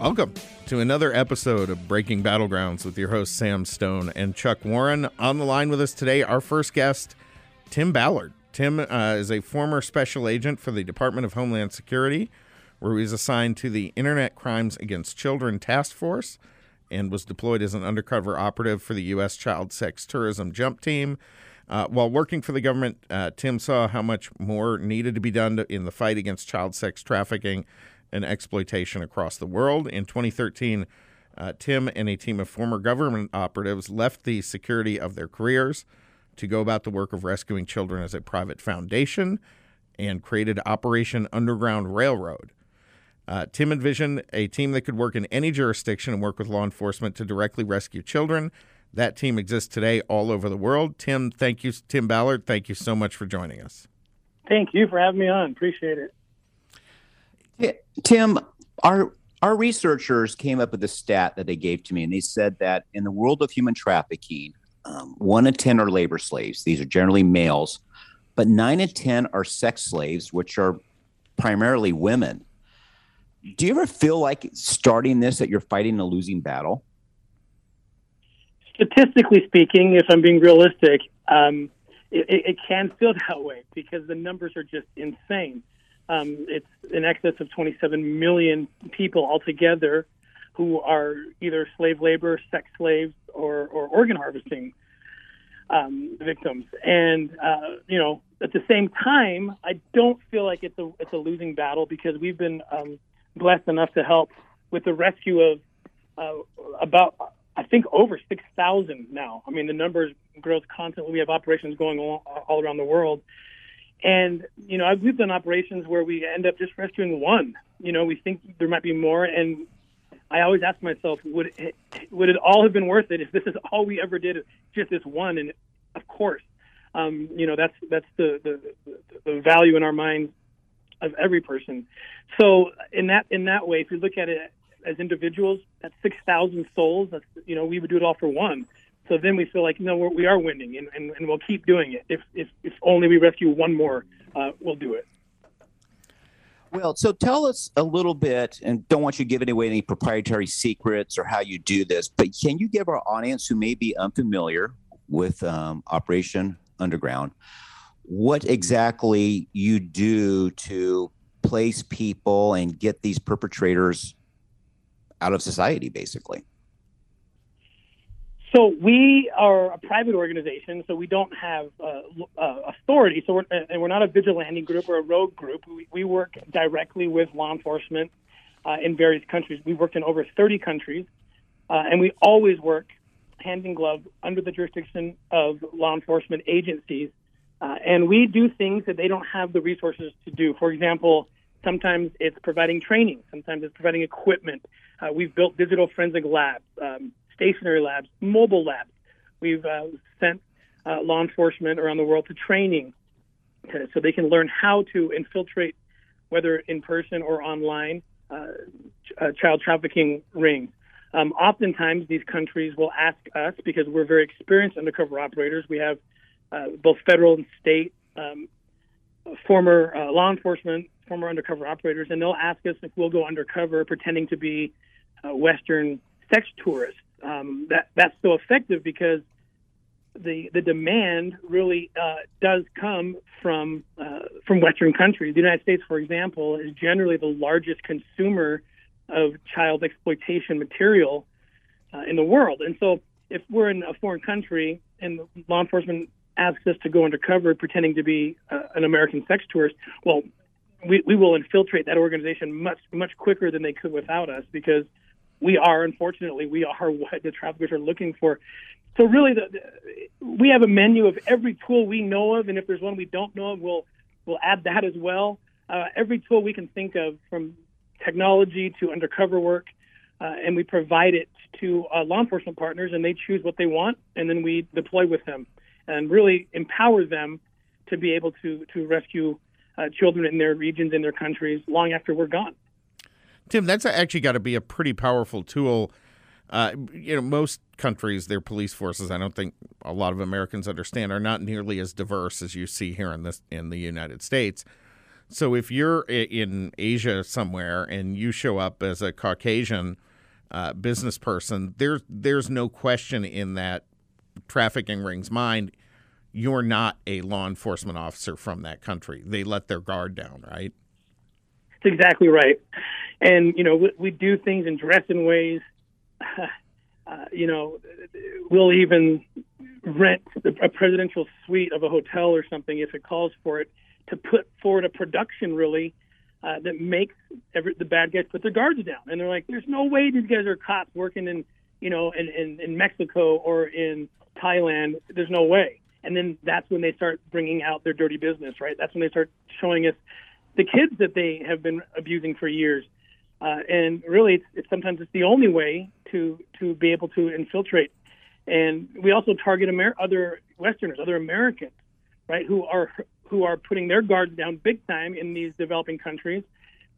Welcome to another episode of Breaking Battlegrounds with your host Sam Stone and Chuck Warren. On the line with us today, our first guest, Tim Ballard. Tim uh, is a former special agent for the Department of Homeland Security, where he was assigned to the Internet Crimes Against Children Task Force and was deployed as an undercover operative for the U.S. Child Sex Tourism Jump Team. Uh, while working for the government, uh, Tim saw how much more needed to be done to, in the fight against child sex trafficking and exploitation across the world. In 2013, uh, Tim and a team of former government operatives left the security of their careers to go about the work of rescuing children as a private foundation and created Operation Underground Railroad. Uh, Tim envisioned a team that could work in any jurisdiction and work with law enforcement to directly rescue children. That team exists today all over the world. Tim, thank you, Tim Ballard. Thank you so much for joining us. Thank you for having me on. Appreciate it. Tim, our our researchers came up with a stat that they gave to me, and they said that in the world of human trafficking, um, one in ten are labor slaves. These are generally males, but nine in ten are sex slaves, which are primarily women. Do you ever feel like starting this that you're fighting a losing battle? Statistically speaking, if I'm being realistic, um, it, it, can feel that way because the numbers are just insane. Um, it's in excess of 27 million people altogether who are either slave labor, sex slaves, or, or organ harvesting um, victims. And uh, you know, at the same time, I don't feel like it's a it's a losing battle because we've been um, blessed enough to help with the rescue of uh, about I think over 6,000 now. I mean, the numbers grows constantly. We have operations going all, all around the world. And, you know, we've done operations where we end up just rescuing one. You know, we think there might be more. And I always ask myself, would it, would it all have been worth it if this is all we ever did, just this one? And of course, um, you know, that's, that's the, the, the value in our minds of every person. So in that, in that way, if you look at it as individuals, that's 6,000 souls. That's, you know, we would do it all for one. So then we feel like, know, we're, we are winning and, and, and we'll keep doing it. If, if, if only we rescue one more, uh, we'll do it. Well, so tell us a little bit, and don't want you to give away any proprietary secrets or how you do this, but can you give our audience who may be unfamiliar with um, Operation Underground what exactly you do to place people and get these perpetrators out of society, basically? So we are a private organization, so we don't have uh, uh, authority. So we're, and we're not a vigilante group or a rogue group. We, we work directly with law enforcement uh, in various countries. We've worked in over 30 countries, uh, and we always work hand in glove under the jurisdiction of law enforcement agencies. Uh, and we do things that they don't have the resources to do. For example, sometimes it's providing training, sometimes it's providing equipment. Uh, we've built digital forensic labs. Um, stationary labs, mobile labs. We've uh, sent uh, law enforcement around the world to training to, so they can learn how to infiltrate, whether in person or online, uh, uh, child trafficking rings. Um, oftentimes, these countries will ask us because we're very experienced undercover operators. We have uh, both federal and state um, former uh, law enforcement, former undercover operators, and they'll ask us if we'll go undercover pretending to be Western sex tourists um, that that's so effective because the the demand really uh, does come from uh, from Western countries. The United States, for example, is generally the largest consumer of child exploitation material uh, in the world. And so, if we're in a foreign country and law enforcement asks us to go undercover pretending to be uh, an American sex tourist, well, we, we will infiltrate that organization much much quicker than they could without us because we are, unfortunately, we are what the traffickers are looking for. So really, the, the, we have a menu of every tool we know of, and if there's one we don't know of, we'll we'll add that as well. Uh, every tool we can think of, from technology to undercover work, uh, and we provide it to uh, law enforcement partners, and they choose what they want, and then we deploy with them and really empower them to be able to to rescue uh, children in their regions in their countries long after we're gone. Tim, that's actually got to be a pretty powerful tool. Uh, you know, most countries, their police forces, I don't think a lot of Americans understand, are not nearly as diverse as you see here in this in the United States. So if you're in Asia somewhere and you show up as a Caucasian uh, business person, there's there's no question in that trafficking ring's mind. You're not a law enforcement officer from that country. They let their guard down, right? That's exactly right. And you know, we, we do things and dress in ways. Uh, you know, we'll even rent a presidential suite of a hotel or something if it calls for it to put forward a production really uh, that makes every, the bad guys put their guards down. And they're like, there's no way these guys are cops working in, you know, in, in, in Mexico or in Thailand. There's no way. And then that's when they start bringing out their dirty business, right? That's when they start showing us the kids that they have been abusing for years. Uh, and really, it's, it's sometimes it's the only way to to be able to infiltrate. And we also target Amer- other Westerners, other Americans, right, who are who are putting their guards down big time in these developing countries,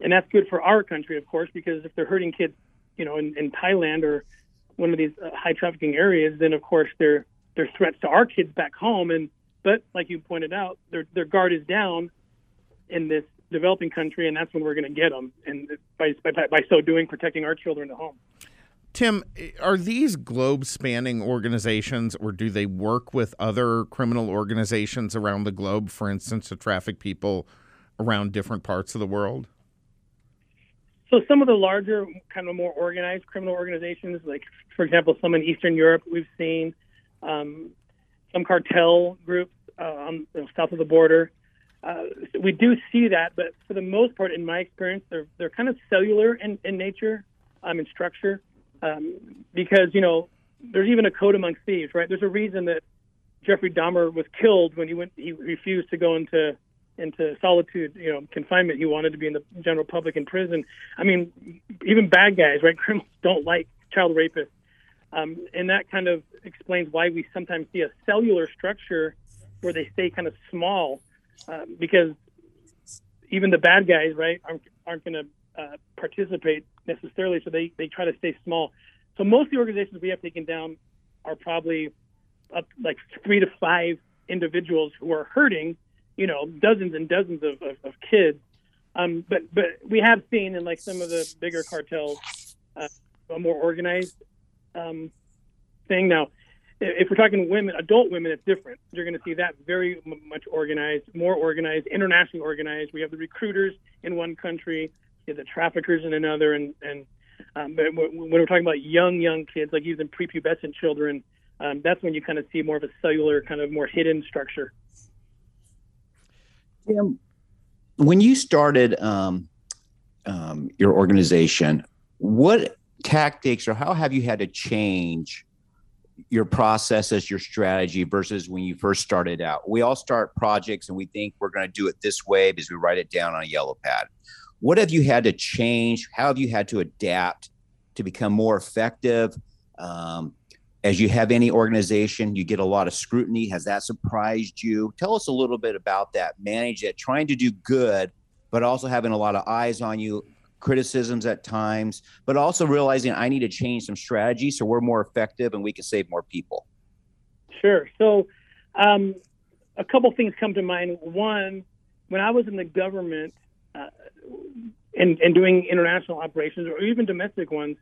and that's good for our country, of course, because if they're hurting kids, you know, in, in Thailand or one of these uh, high trafficking areas, then of course they're they're threats to our kids back home. And but like you pointed out, their their guard is down in this developing country, and that's when we're going to get them, and by, by by so doing, protecting our children at home. Tim, are these globe spanning organizations or do they work with other criminal organizations around the globe, for instance, to traffic people around different parts of the world? So, some of the larger, kind of more organized criminal organizations, like, for example, some in Eastern Europe, we've seen um, some cartel groups uh, on, you know, south of the border. Uh, we do see that, but for the most part, in my experience, they're, they're kind of cellular in, in nature, um, in structure um, because you know there's even a code among thieves, right? There's a reason that Jeffrey Dahmer was killed when he went. He refused to go into into solitude, you know, confinement. He wanted to be in the general public in prison. I mean, even bad guys, right? Criminals don't like child rapists, um, and that kind of explains why we sometimes see a cellular structure where they stay kind of small, uh, because even the bad guys, right, aren't aren't going to uh, participate necessarily, so they, they try to stay small. So most of the organizations we have taken down are probably up like three to five individuals who are hurting, you know, dozens and dozens of, of, of kids. Um, but but we have seen in like some of the bigger cartels uh, a more organized um, thing. Now, if we're talking women, adult women, it's different. You're going to see that very much organized, more organized, internationally organized. We have the recruiters in one country, the traffickers in another, and and um, but when we're talking about young young kids, like even prepubescent children, um, that's when you kind of see more of a cellular, kind of more hidden structure. Tim, when you started um, um, your organization, what tactics or how have you had to change your processes, your strategy versus when you first started out? We all start projects and we think we're going to do it this way because we write it down on a yellow pad. What have you had to change? How have you had to adapt to become more effective? Um, as you have any organization, you get a lot of scrutiny. Has that surprised you? Tell us a little bit about that. Manage it, trying to do good, but also having a lot of eyes on you, criticisms at times, but also realizing I need to change some strategy so we're more effective and we can save more people. Sure. So, um, a couple things come to mind. One, when I was in the government, uh, and, and doing international operations or even domestic ones,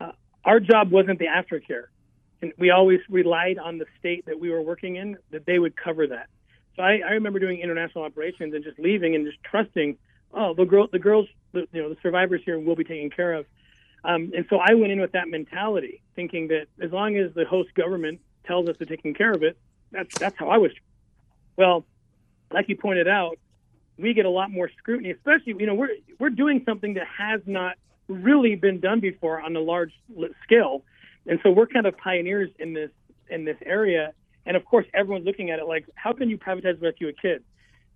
uh, our job wasn't the aftercare. And we always relied on the state that we were working in that they would cover that. So I, I remember doing international operations and just leaving and just trusting, oh, the girl, the girls, the, you know, the survivors here will be taken care of. Um, and so I went in with that mentality, thinking that as long as the host government tells us they're taking care of it, that's that's how I was. Well, like you pointed out, we get a lot more scrutiny, especially you know we're we're doing something that has not really been done before on a large scale, and so we're kind of pioneers in this in this area. And of course, everyone's looking at it like, how can you privatize rescue a kid?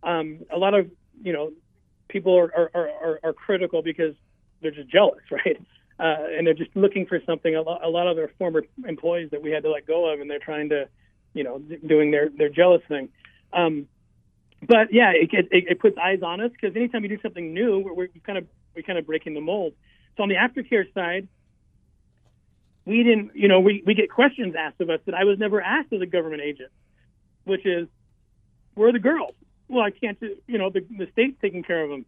Um, a lot of you know people are are, are, are critical because they're just jealous, right? uh, and they're just looking for something. A lot, a lot of their former employees that we had to let go of, and they're trying to, you know, doing their their jealous thing. Um, but yeah, it, it, it puts eyes on us because anytime you do something new, we're, we're kind of we're kind of breaking the mold. So on the aftercare side, we didn't, you know, we, we get questions asked of us that I was never asked as a government agent, which is, where are the girls? Well, I can't, you know, the, the state's taking care of them.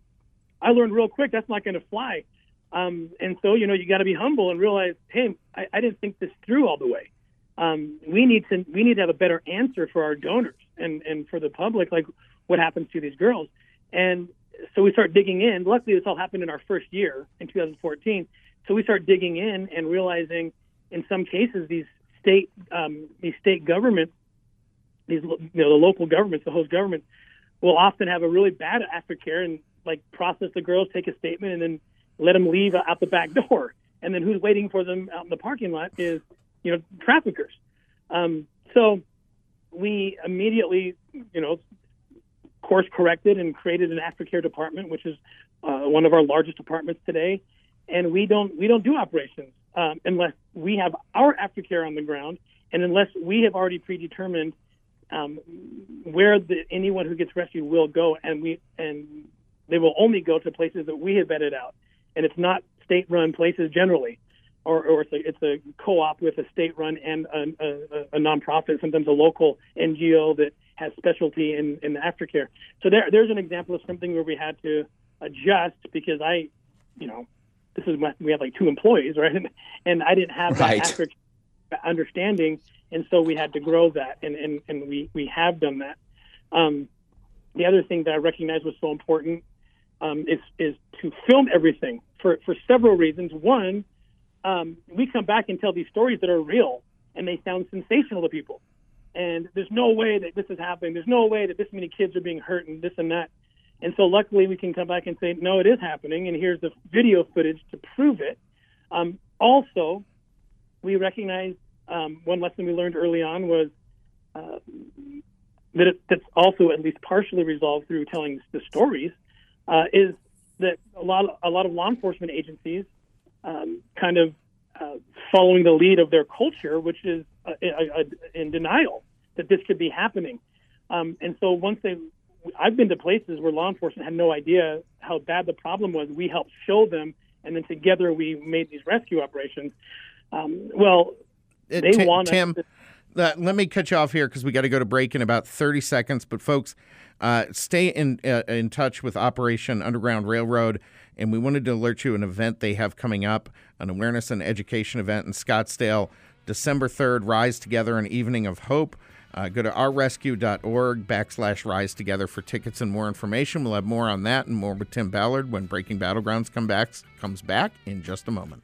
I learned real quick that's not going to fly. Um, and so, you know, you got to be humble and realize, hey, I, I didn't think this through all the way. Um, we need to we need to have a better answer for our donors and and for the public, like what happens to these girls. And so we start digging in. Luckily, this all happened in our first year in 2014. So we start digging in and realizing in some cases, these state um, these state governments, these you know the local governments, the host government, will often have a really bad aftercare and like process the girls, take a statement, and then let them leave out the back door. And then who's waiting for them out in the parking lot is you know traffickers. Um, so we immediately you know course corrected and created an aftercare department, which is uh, one of our largest departments today. And we don't we don't do operations um, unless we have our aftercare on the ground, and unless we have already predetermined um, where the, anyone who gets rescued will go, and we and they will only go to places that we have vetted out, and it's not state-run places generally, or, or it's a it's a co-op with a state-run and a, a, a nonprofit, sometimes a local NGO that has specialty in, in aftercare. So there there's an example of something where we had to adjust because I, you know, this is when we had like two employees, right? And, and I didn't have right. that after understanding, and so we had to grow that, and and, and we we have done that. Um, the other thing that I recognize was so important um, is is to film everything for for several reasons. One, um, we come back and tell these stories that are real, and they sound sensational to people. And there's no way that this is happening. There's no way that this many kids are being hurt and this and that. And so luckily we can come back and say, no, it is happening, and here's the video footage to prove it. Um, also, we recognize um, one lesson we learned early on was uh, that it, that's also at least partially resolved through telling the stories uh, is that a lot of, a lot of law enforcement agencies um, kind of uh, following the lead of their culture, which is uh, in denial that this could be happening. Um, and so once they I've been to places where law enforcement had no idea how bad the problem was. We helped show them, and then together we made these rescue operations. Um, well, they T- want Tim. To- uh, let me cut you off here because we got to go to break in about 30 seconds. But folks, uh, stay in uh, in touch with Operation Underground Railroad, and we wanted to alert you an event they have coming up, an awareness and education event in Scottsdale, December 3rd. Rise Together, an evening of hope. Uh, go to ourrescue.org backslash rise together for tickets and more information. We'll have more on that and more with Tim Ballard when Breaking Battlegrounds come back, comes back in just a moment.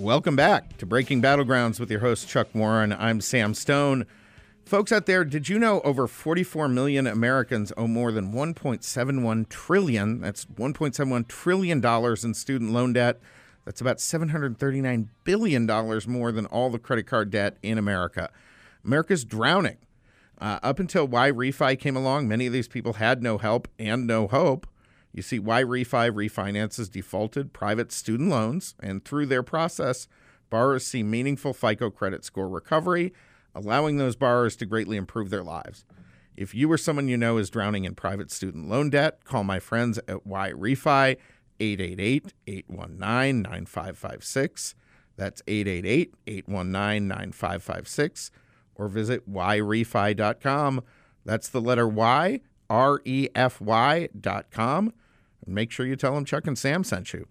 Welcome back to Breaking Battlegrounds with your host, Chuck Warren. I'm Sam Stone. Folks out there, did you know over 44 million Americans owe more than 1.71 trillion? That's 1.71 trillion dollars in student loan debt. That's about 739 billion dollars more than all the credit card debt in America. America's drowning. Uh, up until YRefy came along, many of these people had no help and no hope. You see, YRefy refinances defaulted private student loans, and through their process, borrowers see meaningful FICO credit score recovery, allowing those borrowers to greatly improve their lives. If you or someone you know is drowning in private student loan debt, call my friends at YRefy 888 819 9556. That's 888 819 9556. Or visit yrefy.com. That's the letter Y, R E F Y.com. And make sure you tell them Chuck and Sam sent you.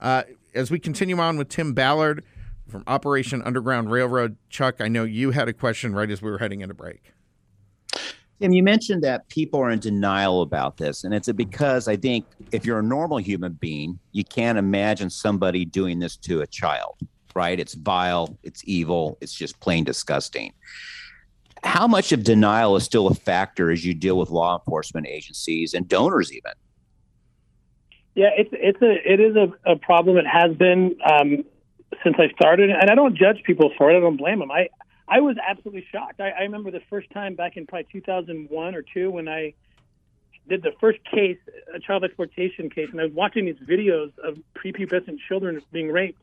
Uh, as we continue on with Tim Ballard from Operation Underground Railroad, Chuck, I know you had a question right as we were heading into break. Tim, you mentioned that people are in denial about this. And it's because I think if you're a normal human being, you can't imagine somebody doing this to a child, right? It's vile, it's evil, it's just plain disgusting. How much of denial is still a factor as you deal with law enforcement agencies and donors, even? Yeah, it's it's a it is a, a problem. It has been um, since I started, and I don't judge people for it. I don't blame them. I I was absolutely shocked. I, I remember the first time back in probably 2001 or two when I did the first case, a child exploitation case, and I was watching these videos of prepubescent children being raped.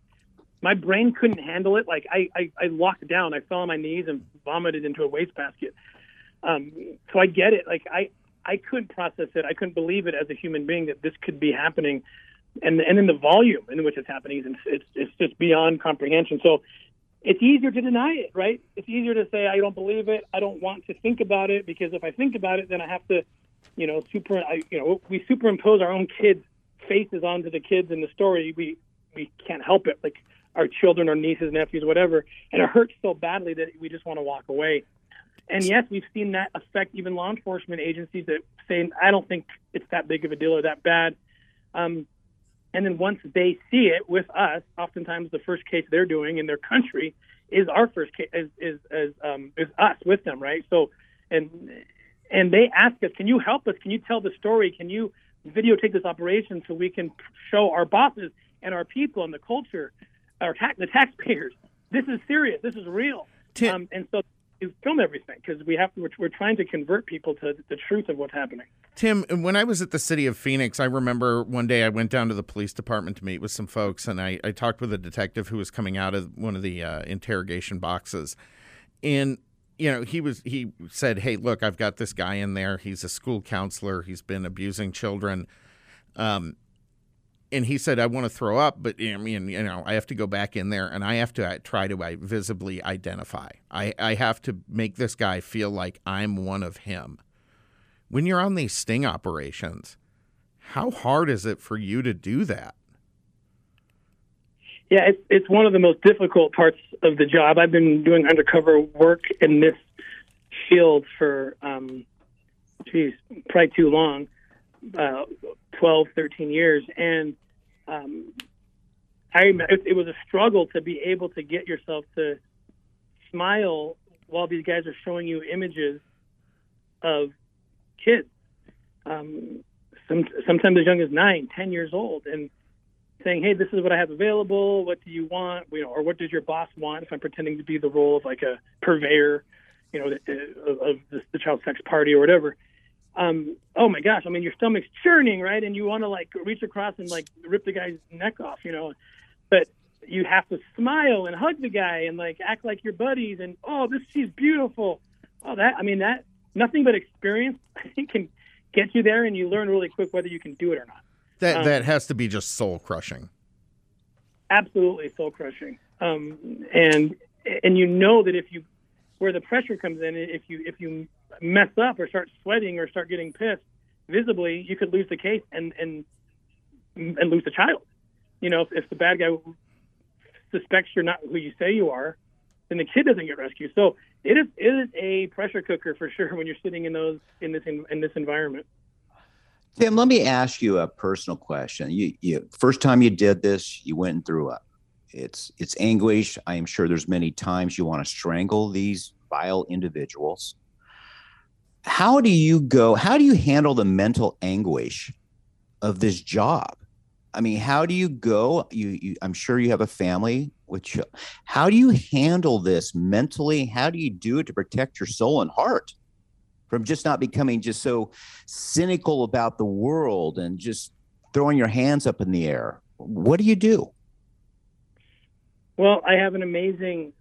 My brain couldn't handle it. Like I, I, I locked down. I fell on my knees and vomited into a wastebasket. Um, so I get it. Like I, I couldn't process it. I couldn't believe it as a human being that this could be happening, and and in the volume in which it's happening, it's it's, it's just beyond comprehension. So it's easier to deny it, right? It's easier to say I don't believe it. I don't want to think about it because if I think about it, then I have to you know, super, I, you know, we superimpose our own kids' faces onto the kids in the story. We we can't help it, like our children, our nieces, nephews, whatever, and it hurts so badly that we just want to walk away. And yes, we've seen that affect even law enforcement agencies that say, "I don't think it's that big of a deal or that bad." Um, and then once they see it with us, oftentimes the first case they're doing in their country is our first case, is is, is, um, is us with them, right? So, and and they ask us, "Can you help us? Can you tell the story? Can you videotape this operation so we can show our bosses and our people and the culture, our ta- the taxpayers, this is serious, this is real." Tim- um, and so you film everything because we have to. We're, we're trying to convert people to the truth of what's happening. Tim, when I was at the city of Phoenix, I remember one day I went down to the police department to meet with some folks, and I, I talked with a detective who was coming out of one of the uh, interrogation boxes. And you know, he was he said, "Hey, look, I've got this guy in there. He's a school counselor. He's been abusing children." Um, and he said, "I want to throw up, but I mean, you know, I have to go back in there and I have to uh, try to uh, visibly identify. I I have to make this guy feel like I'm one of him." When you're on these sting operations, how hard is it for you to do that? Yeah, it's it's one of the most difficult parts of the job. I've been doing undercover work in this field for, um, geez, probably too long, uh, 12, 13 years, and um, I it, it was a struggle to be able to get yourself to smile while these guys are showing you images of kids, um, some, sometimes as young as nine, ten years old, and saying, "Hey, this is what I have available. What do you want? You know, or what does your boss want?" If I'm pretending to be the role of like a purveyor, you know, of, of the, the child sex party or whatever. Um, oh my gosh! I mean, your stomach's churning, right? And you want to like reach across and like rip the guy's neck off, you know, but you have to smile and hug the guy and like act like your buddies and oh, this she's beautiful. Oh, that I mean that nothing but experience I think can get you there, and you learn really quick whether you can do it or not. That Um, that has to be just soul crushing. absolutely soul crushing. Um, and and you know that if you where the pressure comes in, if you if you mess up or start sweating or start getting pissed visibly, you could lose the case and and and lose the child. You know, if, if the bad guy suspects you're not who you say you are, then the kid doesn't get rescued. So it is it is a pressure cooker for sure when you're sitting in those in this in, in this environment. Tim, let me ask you a personal question. You, you first time you did this, you went and threw up. It's it's anguish. I am sure there's many times you want to strangle these vile individuals. How do you go? How do you handle the mental anguish of this job? I mean, how do you go? You, you I'm sure you have a family. Which, how do you handle this mentally? How do you do it to protect your soul and heart from just not becoming just so cynical about the world and just throwing your hands up in the air? What do you do? Well, I have an amazing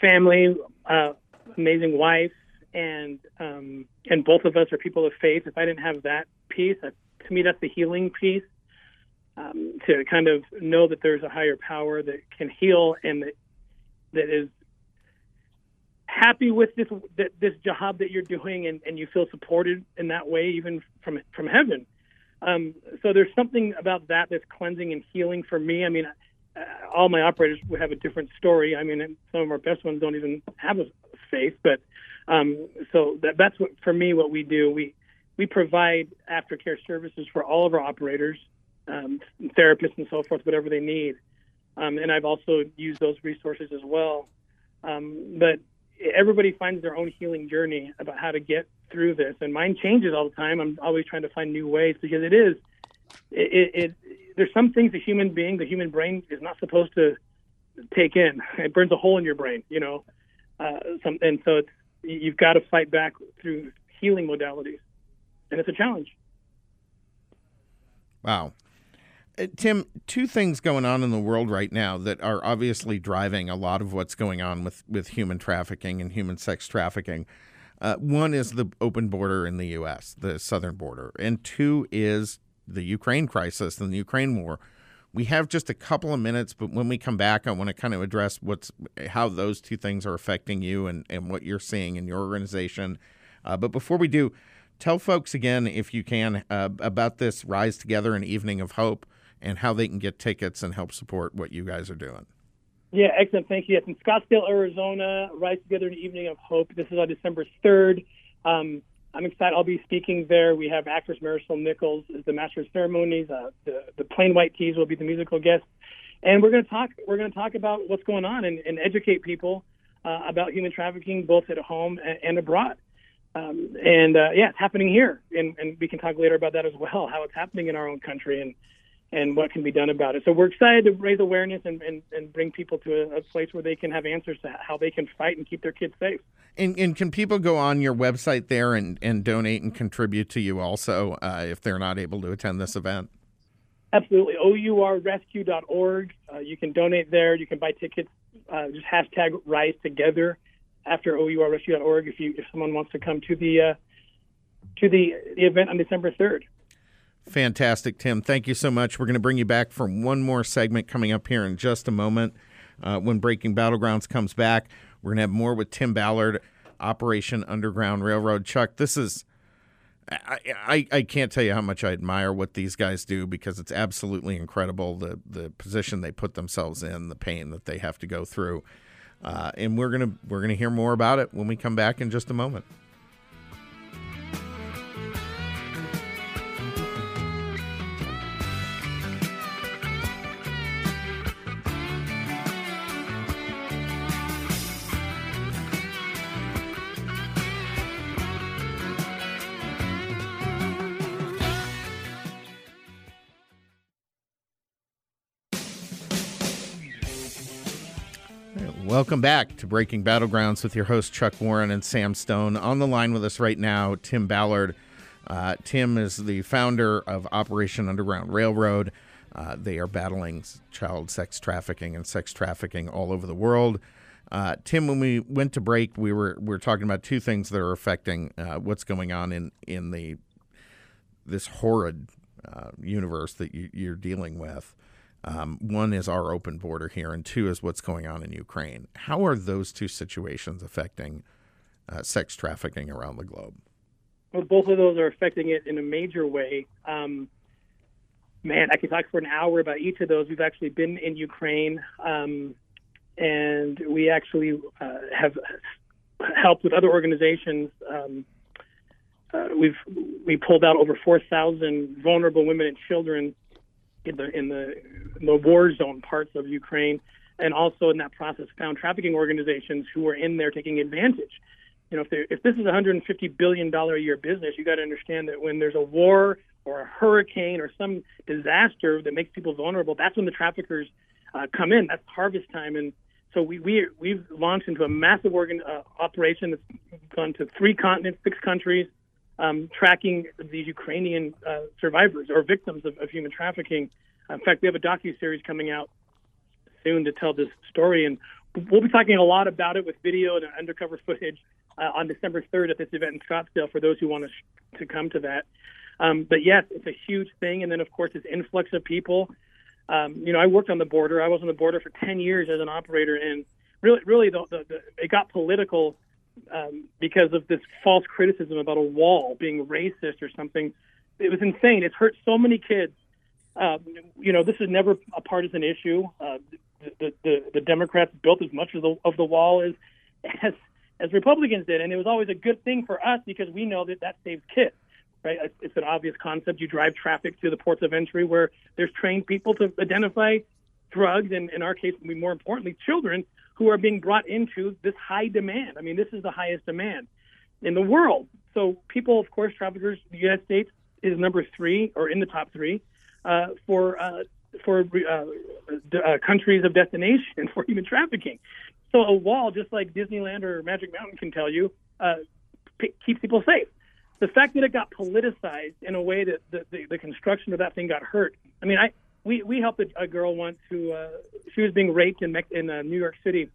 family, uh, amazing wife, and um, and both of us are people of faith. If I didn't have that piece, uh, to me, that's the healing piece. Um, to kind of know that there's a higher power that can heal and that that is happy with this that, this job that you're doing, and, and you feel supported in that way, even from from heaven. Um, so there's something about that that's cleansing and healing for me. I mean, uh, all my operators would have a different story. I mean, some of our best ones don't even have a faith, but um, so that, that's what for me what we do. We we provide aftercare services for all of our operators, um, therapists and so forth, whatever they need. Um, and I've also used those resources as well. Um, but everybody finds their own healing journey about how to get through this, and mine changes all the time. I'm always trying to find new ways because it is it, it, there's some things the human being, the human brain, is not supposed to take in. It burns a hole in your brain, you know. Uh, some, and so it's you've got to fight back through healing modalities, and it's a challenge. Wow. Uh, Tim, two things going on in the world right now that are obviously driving a lot of what's going on with, with human trafficking and human sex trafficking. Uh, one is the open border in the U.S., the southern border, and two is the Ukraine crisis and the Ukraine war. We have just a couple of minutes, but when we come back, I want to kind of address what's how those two things are affecting you and, and what you're seeing in your organization. Uh, but before we do, tell folks again, if you can, uh, about this Rise Together and Evening of Hope and how they can get tickets and help support what you guys are doing. Yeah, excellent. Thank you. It's in Scottsdale, Arizona. Rise Together an Evening of Hope. This is on December 3rd. Um, I'm excited. I'll be speaking there. We have actress Marisol Nichols as the master of ceremonies. Uh, the, the Plain White T's will be the musical guest, and we're going to talk. We're going to talk about what's going on and, and educate people uh, about human trafficking, both at home and, and abroad. Um, and uh, yeah, it's happening here, and, and we can talk later about that as well. How it's happening in our own country, and and what can be done about it. So we're excited to raise awareness and, and, and bring people to a, a, place where they can have answers to how they can fight and keep their kids safe. And, and can people go on your website there and, and donate and contribute to you also uh, if they're not able to attend this event? Absolutely. OURrescue.org. Uh, you can donate there. You can buy tickets. Uh, just hashtag Rise Together after OURrescue.org if you if someone wants to come to the uh, to the, the event on December 3rd. Fantastic, Tim. Thank you so much. We're going to bring you back for one more segment coming up here in just a moment. Uh, when Breaking Battlegrounds comes back, we're going to have more with Tim Ballard, Operation Underground Railroad. Chuck, this is. I, I, I can't tell you how much I admire what these guys do because it's absolutely incredible the, the position they put themselves in, the pain that they have to go through. Uh, and we're gonna we're gonna hear more about it when we come back in just a moment. Welcome back to Breaking Battlegrounds with your host Chuck Warren and Sam Stone. On the line with us right now, Tim Ballard. Uh, Tim is the founder of Operation Underground Railroad. Uh, they are battling child sex trafficking and sex trafficking all over the world. Uh, Tim, when we went to break, we were we were talking about two things that are affecting uh, what's going on in in the this horrid uh, universe that you, you're dealing with. Um, one is our open border here, and two is what's going on in Ukraine. How are those two situations affecting uh, sex trafficking around the globe? Well, both of those are affecting it in a major way. Um, man, I could talk for an hour about each of those. We've actually been in Ukraine, um, and we actually uh, have helped with other organizations. Um, uh, we've we pulled out over 4,000 vulnerable women and children in the in the, in the war zone parts of Ukraine, and also in that process found trafficking organizations who were in there taking advantage. You know, if, if this is a 150 billion dollar a year business, you got to understand that when there's a war or a hurricane or some disaster that makes people vulnerable, that's when the traffickers uh, come in. That's harvest time, and so we we we've launched into a massive organ uh, operation that's gone to three continents, six countries um, tracking these Ukrainian uh, survivors or victims of, of, human trafficking. In fact, we have a docu series coming out soon to tell this story, and we'll be talking a lot about it with video and undercover footage uh, on December 3rd at this event in Scottsdale for those who want to, sh- to come to that. Um, but yes, it's a huge thing, and then of course this influx of people. Um, you know, I worked on the border. I was on the border for 10 years as an operator, and really, really, the, the, the, it got political um, because of this false criticism about a wall being racist or something. It was insane. It's hurt so many kids. Uh, you know, this is never a partisan issue. Uh, the, the, the Democrats built as much of the of the wall as as as Republicans did, and it was always a good thing for us because we know that that saves kids. Right? It's, it's an obvious concept. You drive traffic to the ports of entry where there's trained people to identify drugs, and in our case, more importantly, children who are being brought into this high demand. I mean, this is the highest demand in the world. So people, of course, traffickers, the United States is number three or in the top three. uh, for uh, for uh, uh, countries of destination for human trafficking. So a wall, just like Disneyland or Magic Mountain can tell you, uh, p- keeps people safe. The fact that it got politicized in a way that the, the, the construction of that thing got hurt. I mean, I we, we helped a, a girl once who uh, she was being raped in in uh, New York City.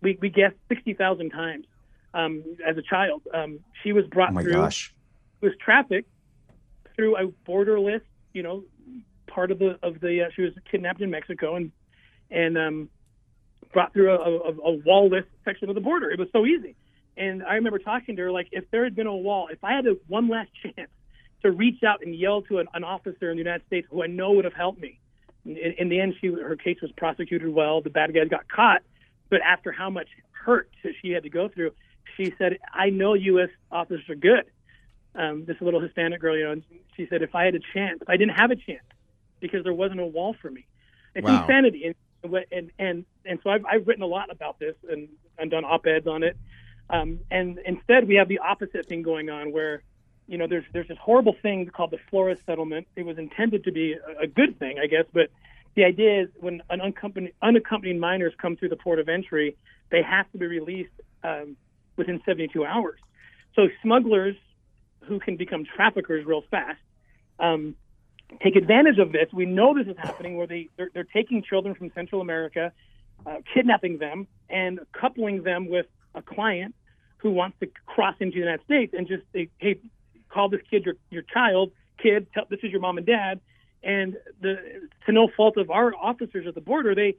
We we guessed sixty thousand times um, as a child. Um, she was brought Oh my through. gosh. Was trafficked through a borderless, you know, part of the of the. Uh, she was kidnapped in Mexico and and um, brought through a, a, a wall-less section of the border. It was so easy. And I remember talking to her like, if there had been a wall, if I had a, one last chance to reach out and yell to an, an officer in the United States who I know would have helped me. In, in the end, she her case was prosecuted well. The bad guys got caught, but after how much hurt she had to go through, she said, "I know U.S. officers are good." Um, this little Hispanic girl, you know, and she said, "If I had a chance, I didn't have a chance because there wasn't a wall for me." It's Wow. insanity, and and and and so I've, I've written a lot about this and, and done op-eds on it. Um, and instead, we have the opposite thing going on, where you know there's there's this horrible thing called the Flores settlement. It was intended to be a, a good thing, I guess, but the idea is when an unaccompanied, unaccompanied minors come through the port of entry, they have to be released um, within 72 hours. So smugglers who can become traffickers real fast um, take advantage of this. We know this is happening where they they're, they're taking children from Central America, uh, kidnapping them, and coupling them with a client who wants to cross into the United States and just say, hey, call this kid your your child, kid, tell, this is your mom and dad, and the to no fault of our officers at the border, they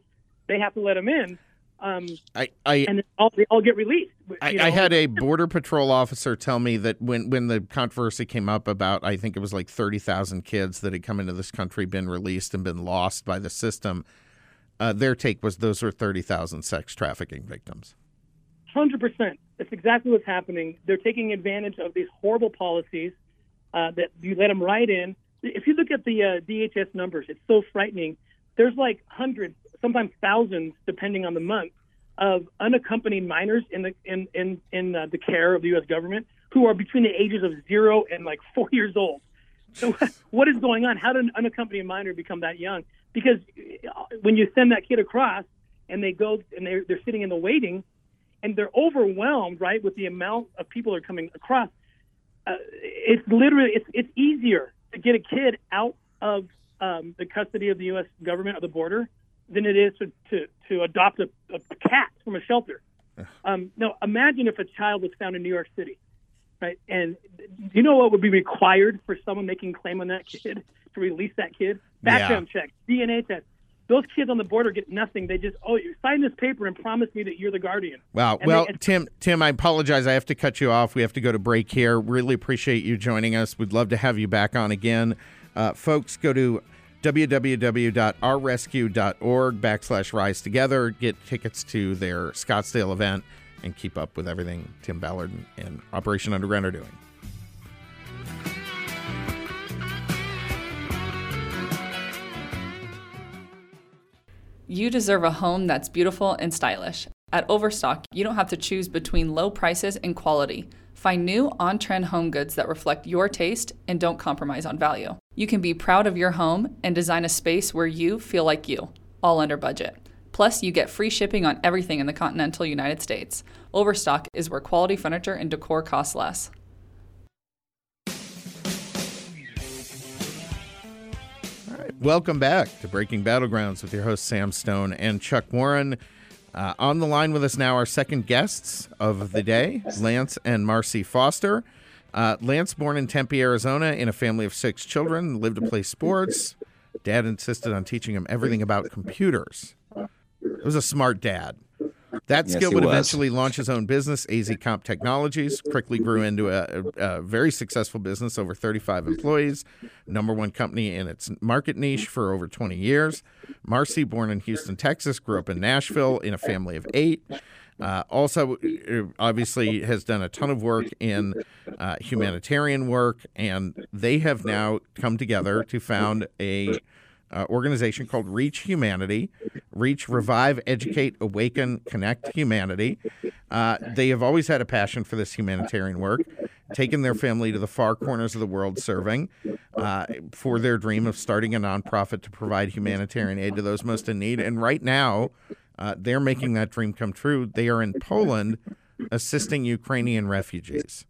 they have to let them in, um, I, I and all, they all get released. I, I had a border patrol officer tell me that when, when the controversy came up about, I think it was like 30,000 kids that had come into this country, been released, and been lost by the system, uh, their take was those are 30,000 sex trafficking victims. Hundred percent. That's exactly what's happening. They're taking advantage of these horrible policies uh, that you let them right in. If you look at the uh, DHS numbers, it's so frightening. There's like hundreds, sometimes thousands, depending on the month, of unaccompanied minors in the in in in uh, the care of the U.S. government who are between the ages of zero and like four years old. So what is going on? How did an unaccompanied minor become that young? Because uh, when you send that kid across and they go and they're, they're sitting in the waiting and they're overwhelmed, right, with the amount of people that are coming across. Uh, it's literally it's it's easier to get a kid out of um, the custody of the U.S. government at the border than it is to to, to adopt a, a cat from a shelter. Um, now, imagine if a child was found in New York City, right? And do you know what would be required for someone making claim on that kid to release that kid? Background check, DNA test. Those kids on the border get nothing. They just, oh, you sign this paper and promise me that you're the guardian. Wow. And well, they- Tim, Tim, I apologize. I have to cut you off. We have to go to break here. Really appreciate you joining us. We'd love to have you back on again. Uh, folks, go to www.ourrescue.org backslash rise together. Get tickets to their Scottsdale event and keep up with everything Tim Ballard and Operation Underground are doing. You deserve a home that's beautiful and stylish. At Overstock, you don't have to choose between low prices and quality. Find new on trend home goods that reflect your taste and don't compromise on value. You can be proud of your home and design a space where you feel like you, all under budget. Plus, you get free shipping on everything in the continental United States. Overstock is where quality furniture and decor cost less. Welcome back to Breaking Battlegrounds with your hosts Sam Stone and Chuck Warren. Uh, on the line with us now, our second guests of the day, Lance and Marcy Foster. Uh, Lance, born in Tempe, Arizona, in a family of six children, lived to play sports. Dad insisted on teaching him everything about computers. It was a smart dad. That Yes, skill would eventually launch his own business, AZ Comp Technologies. Quickly grew into a, a, a very successful business, over 35 employees, number one company in its market niche for over 20 years. Marcy, born in Houston, Texas, grew up in Nashville in a family of eight. Uh, also, uh, obviously, has done a ton of work in uh, humanitarian work, and they have now come together to found a uh, organization called Reach Humanity. Reach, Revive, Educate, Awaken, Connect Humanity. Uh, they have always had a passion for this humanitarian work. taken their family to the far corners of the world serving uh, for their dream of starting a nonprofit to provide humanitarian aid to those most in need. And right now, uh, they're making that dream come true. They are in Poland assisting Ukrainian refugees.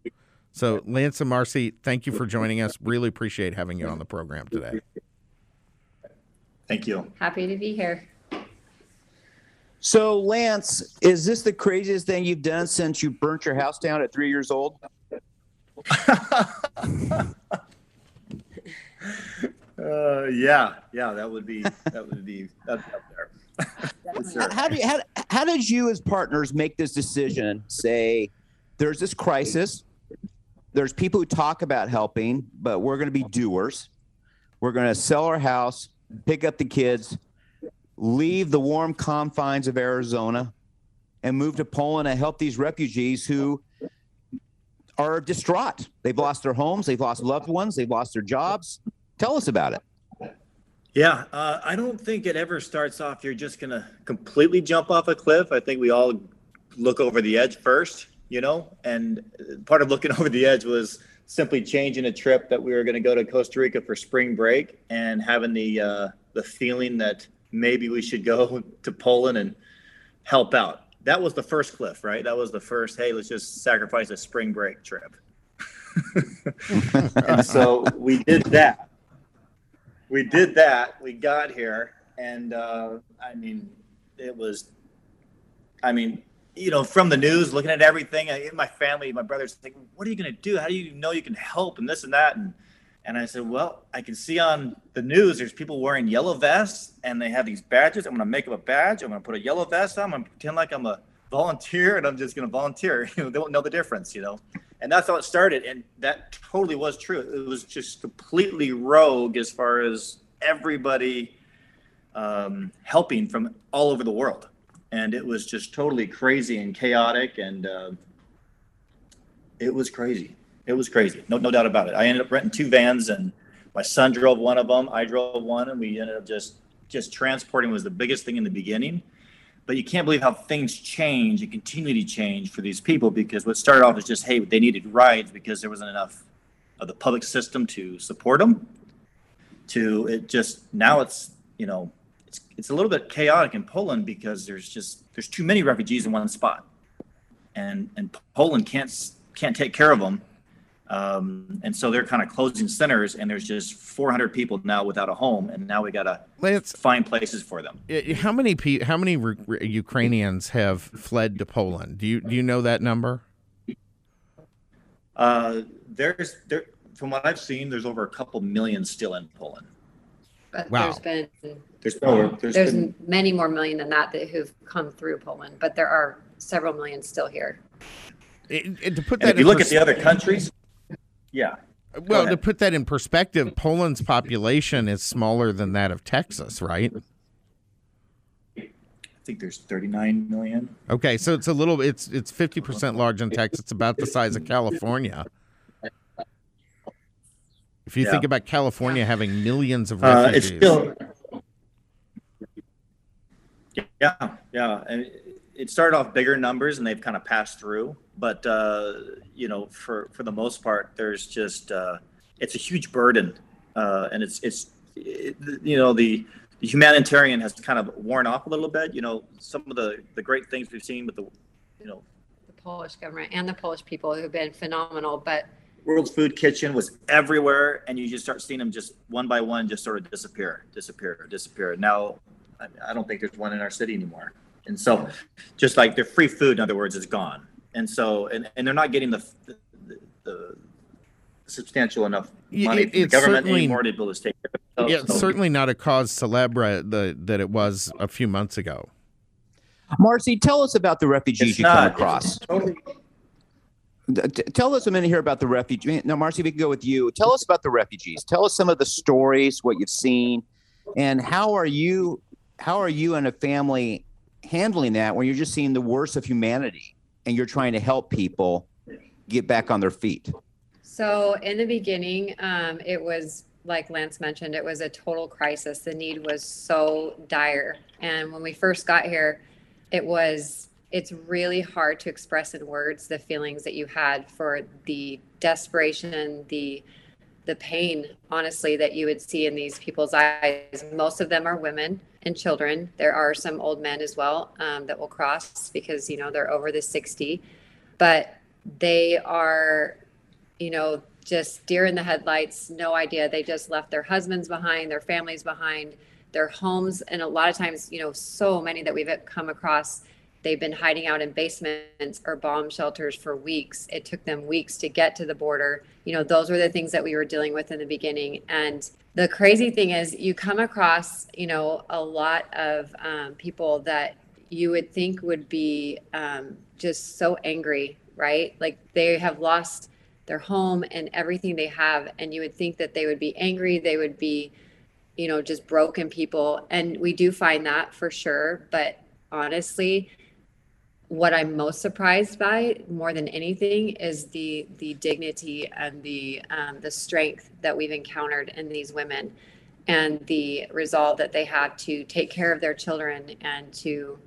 So, Lance and Marcy, thank you for joining us. Really appreciate having you on the program today. Thank you. Happy to be here. So, Lance, is this the craziest thing you've done since you burnt your house down at three years old? Uh, yeah, yeah, that would be that would be that's up there. Sure. How, do you, how, how did you, as partners, make this decision? Say, there's this crisis. There's people who talk about helping, but we're going to be doers. We're going to sell our house, pick up the kids, leave the warm confines of Arizona, and move to Poland and help these refugees who are distraught. They've lost their homes, they've lost loved ones, they've lost their jobs. Tell us about it. Yeah, uh, I don't think it ever starts off. You're just gonna completely jump off a cliff. I think we all look over the edge first, you know. And part of looking over the edge was simply changing a trip that we were going to go to Costa Rica for spring break and having the uh, the feeling that maybe we should go to Poland and help out. That was the first cliff, right? That was the first. Hey, let's just sacrifice a spring break trip. and so we did that we did that. We got here, and uh, I mean, it was. I mean, you know, from the news, looking at everything, I, my family, my brothers, like, "What are you going to do? How do you know you can help?" And this and that, and and I said, "Well, I can see on the news there's people wearing yellow vests, and they have these badges. I'm going to make up a badge. I'm going to put a yellow vest on. I'm going to pretend like I'm a volunteer, and I'm just going to volunteer. They won't know the difference. You know." and that's how it started and that totally was true it was just completely rogue as far as everybody um, helping from all over the world and it was just totally crazy and chaotic and uh, it was crazy. It was crazy no, no doubt about it. I ended up renting two vans and my son drove one of them i drove one and we ended up just just transporting was the biggest thing in the beginning. But you can't believe how things change and continue to change for these people because what started off as just hey they needed rides because there wasn't enough of the public system to support them to it just now it's you know it's a little bit chaotic in Poland because there's just there's too many refugees in one spot and and Poland can't can't take care of them um, and so they're kind of closing centers, and there's just 400 people now without a home, and now we got to find places for them. How many pe- How many re- re- Ukrainians have fled to Poland? Do you do you know that number? Uh, there's there from what I've seen, there's over a couple million still in Poland. But Wow. there's been There's over, there's, there's been, many more million than that that who've come through Poland, but there are several million still here. It- it- to put and that if you in look pers- at the other countries, yeah, well, to put that in perspective, Poland's population is smaller than that of Texas, right? I think there's 39 million. Okay, so it's a little it's it's 50% larger than Texas. It's about the size of California. If you Yeah. think about California having millions of Uh, it's refugees. still, yeah, yeah, and it- it started off bigger numbers, and they've kind of passed through. But uh, you know, for for the most part, there's just uh, it's a huge burden, uh, and it's it's it, you know the the humanitarian has kind of worn off a little bit. You know, some of the the great things we've seen with the you know The Polish government and the Polish people who've been phenomenal, but World's Food Kitchen was everywhere, and you just start seeing them just one by one just sort of disappear, disappear, disappear. Now, I, I don't think there's one in our city anymore. And so, just like their free food, in other words, is gone. And so, and, and they're not getting the, the, the substantial enough Yeah, money it- from the it's government certainly- anymore to be able to take care of yeah, themselves. it's So- certainly not a cause celebre the, that it was a few months ago. Marcy, tell us about the refugees it's you come across. It's totally, T- Tell us a minute here about the refugee. Now, Marcy, we can go with you. Tell us about the refugees. Tell us some of the stories, what you've seen, and how are you? How are you and a family handling that when you're just seeing the worst of humanity and you're trying to help people get back on their feet? So in the beginning, um, it was like Lance mentioned, it was a total crisis. The need was so dire. And when we first got here, it was it's really hard to express in words the feelings that you had for the desperation, the the pain, honestly, that you would see in these people's eyes. Most of them are women and children. There are some old men as well um, that will cross because you know they're over the sixty, but they are, you know, just deer in the headlights. No idea. They just left their husbands behind, their families behind, their homes, and a lot of times, you know, so many that we've come across They've been hiding out in basements or bomb shelters for weeks. It took them weeks to get to the border. You know, those were the things that we were dealing with in the beginning. And the crazy thing is, you come across, you know, a lot of um, people that you would think would be um, just so angry, right? Like they have lost their home and everything they have. And you would think that they would be angry, they would be, you know, just broken people. And we do find that for sure. But honestly, what I'm most surprised by more than anything is the the dignity and the um, the strength that we've encountered in these women, and the resolve that they have to take care of their children and to,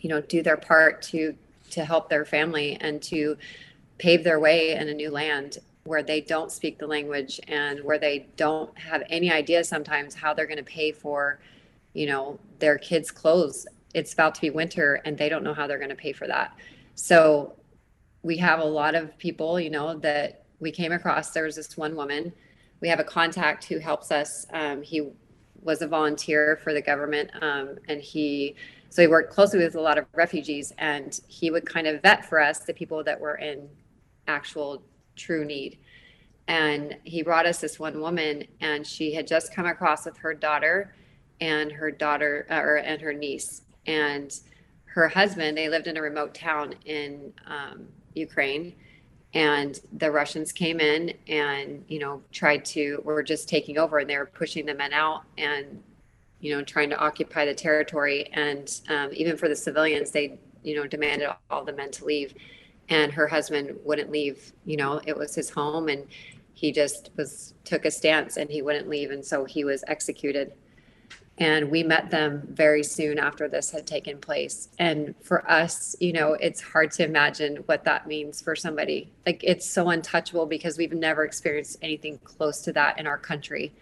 you know, do their part to to help their family and to pave their way in a new land where they don't speak the language and where they don't have any idea sometimes how they're going to pay for you know their kids clothes it's about to be winter and they don't know how they're going to pay for that. So we have a lot of people, you know, that we came across. There was this one woman. We have a contact who helps us. Um, he was a volunteer for the government, um, and he so he worked closely with a lot of refugees, and he would kind of vet for us the people that were in actual true need. And he brought us this one woman, and she had just come across with her daughter and her daughter uh, or and her niece, and her husband they lived in a remote town in um, ukraine. And the russians came in and you know tried to were just taking over and they were pushing the men out and you know trying to occupy the territory. And um, even for the civilians they you know demanded all the men to leave. And her husband wouldn't leave you know it was his home and he just was took a stance and he wouldn't leave. And so he was executed and we met them very soon after this had taken place. And for us you know it's hard to imagine what that means for somebody. Like it's so untouchable because we've never experienced anything close to that in our country.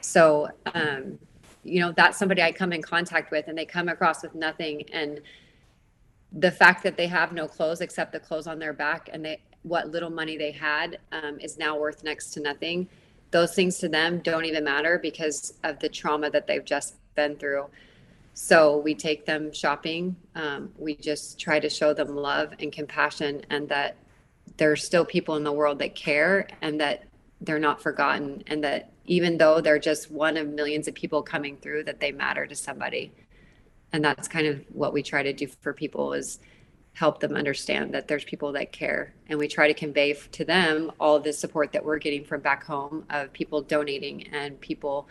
So um you know that's somebody i come in contact with and they come across with nothing. And the fact that they have no clothes except the clothes on their back and they what little money they had um, is now worth next to nothing those things to them don't even matter because of the trauma that they've just been through. So we take them shopping. Um, we just try to show them love and compassion and that there's still people in the world that care and that they're not forgotten and that even though they're just one of millions of people coming through that they matter to somebody and that's kind of what we try to do for people is help them understand that there's people that care. And we try to convey to them all the support that we're getting from back home of people donating and people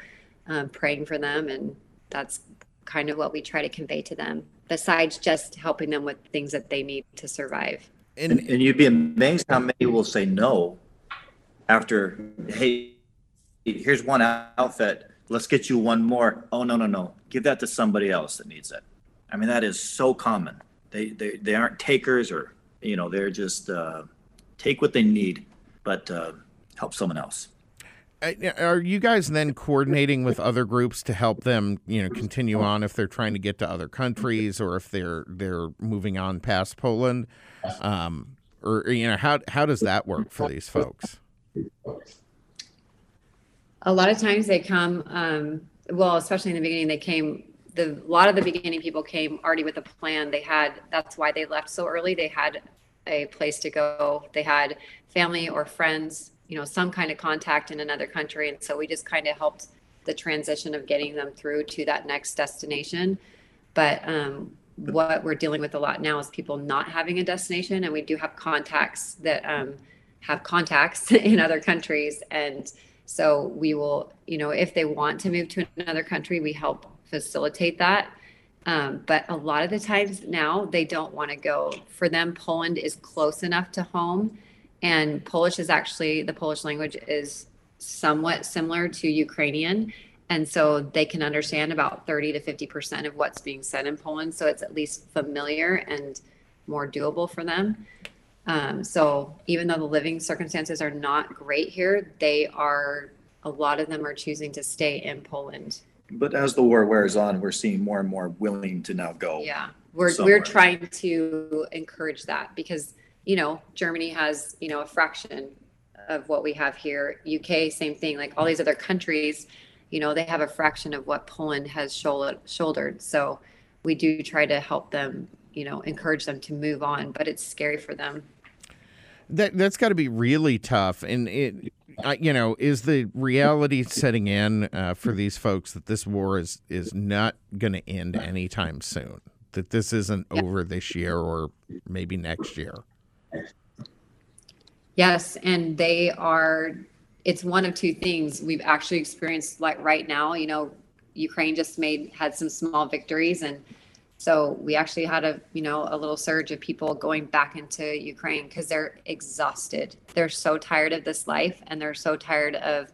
um, praying for them. And that's kind of what we try to convey to them besides just helping them with things that they need to survive. And, and you'd be amazed how many will say no after hey here's one outfit. Let's get you one more. Oh no no no. Give that to somebody else that needs it. I mean that is so common they they, they aren't takers or you know they're just uh, take what they need but uh, help someone else. Are you guys then coordinating with other groups to help them you know continue on if they're trying to get to other countries or if they're they're moving on past poland? Um, or you know how how does that work for these folks? A lot of times they come um, well especially in the beginning they came the a lot of the beginning people came already with a plan. They had that's why they left so early. They had a place to go. They had family or friends, you know, some kind of contact in another country, and so we just kind of helped the transition of getting them through to that next destination. But um, what we're dealing with a lot now is people not having a destination, and we do have contacts that um, have contacts in other countries, and so we will, you know, if they want to move to another country, we help facilitate that. Um, but a lot of the times now they don't want to go. For them, Poland is close enough to home, and Polish is actually the Polish language is somewhat similar to Ukrainian, And so they can understand about 30 to 50% of what's being said in Poland. So it's at least familiar and more doable for them. Um, so even though the living circumstances are not great here, they are, a lot of them are choosing to stay in Poland. But as the war wears on, we're seeing more and more willing to now go. Yeah. We're, somewhere. we're trying to encourage that because, you know, Germany has, you know, a fraction of what we have here. UK, same thing. Like all these other countries, you know, they have a fraction of what Poland has shouldered. shouldered. So we do try to help them, you know, encourage them to move on, but it's scary for them. That that's got to be really tough, and it, you know, is the reality setting in uh, for these folks that this war is is not going to end anytime soon. That this isn't Yeah. over this year or maybe next year. Yes, and they are. It's one of two things we've actually experienced. Like right now, you know, Ukraine just made had some small victories, and so we actually had a you know a little surge of people going back into Ukraine because they're exhausted. They're so tired of this life, and they're so tired of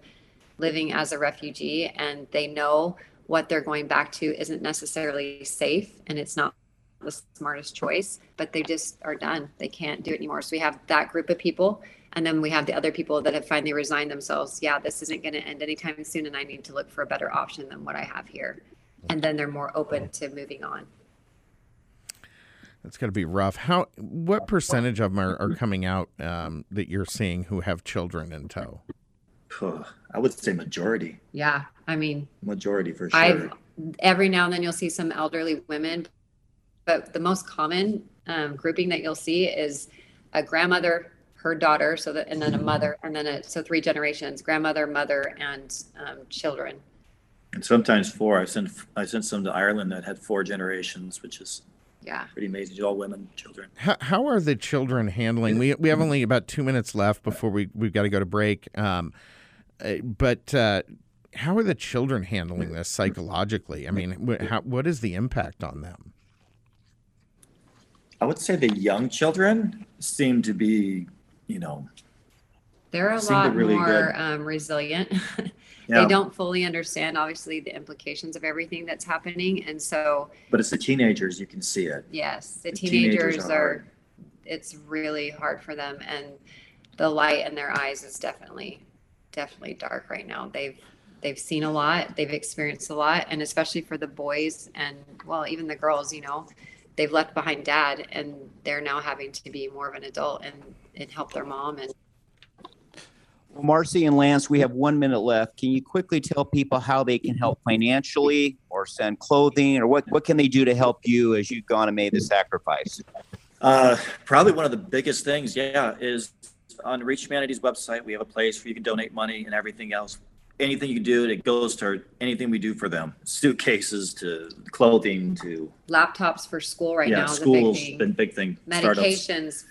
living as a refugee, and they know what they're going back to isn't necessarily safe, and it's not the smartest choice, but they just are done. They can't do it anymore. So we have that group of people. And then we have the other people that have finally resigned themselves. Yeah, this isn't going to end anytime soon. And I need to look for a better option than what I have here. And then they're more open to moving on. That's got to be rough. How? What percentage of them are, are coming out um, that you're seeing who have children in tow? I would say majority, Yeah. I mean, majority for sure. I've every now and then you'll see some elderly women, but the most common um, grouping that you'll see is a grandmother, her daughter, so that, and then a mother, and then a, so three generations: grandmother, mother, and um, children. and sometimes four. I sent I sent some to Ireland that had four generations, which is Yeah. pretty amazing. All women, children. How, how are the children handling? We we have only about two minutes left before we we've got to go to break. Um, uh, but uh, how are the children handling this psychologically? I mean, wh- how, what is the impact on them? I would say the young children seem to be, you know, They're a lot really more um, resilient. Yeah. They don't fully understand, obviously, the implications of everything that's happening, and so but it's the teenagers. You can see it. yes, the The teenagers teenagers are are. It's really hard for them, and the light in their eyes is definitely, definitely dark right now. They've they've seen a lot, they've experienced a lot, and especially for the boys and well, even the girls, you know, they've left behind dad, and they're now having to be more of an adult and and help their mom and Marcy and Lance, we have one minute left. Can you quickly tell people how they can help financially or send clothing or what, what can they do to help you as you've gone and made the sacrifice? Uh, probably one of the biggest things, yeah, is on Reach Humanity's website. We have a place where you can donate money and everything else. Anything you do, it goes to anything we do for them. Suitcases to clothing to laptops for school right yeah, now is a big schools thing. been big thing. Startups.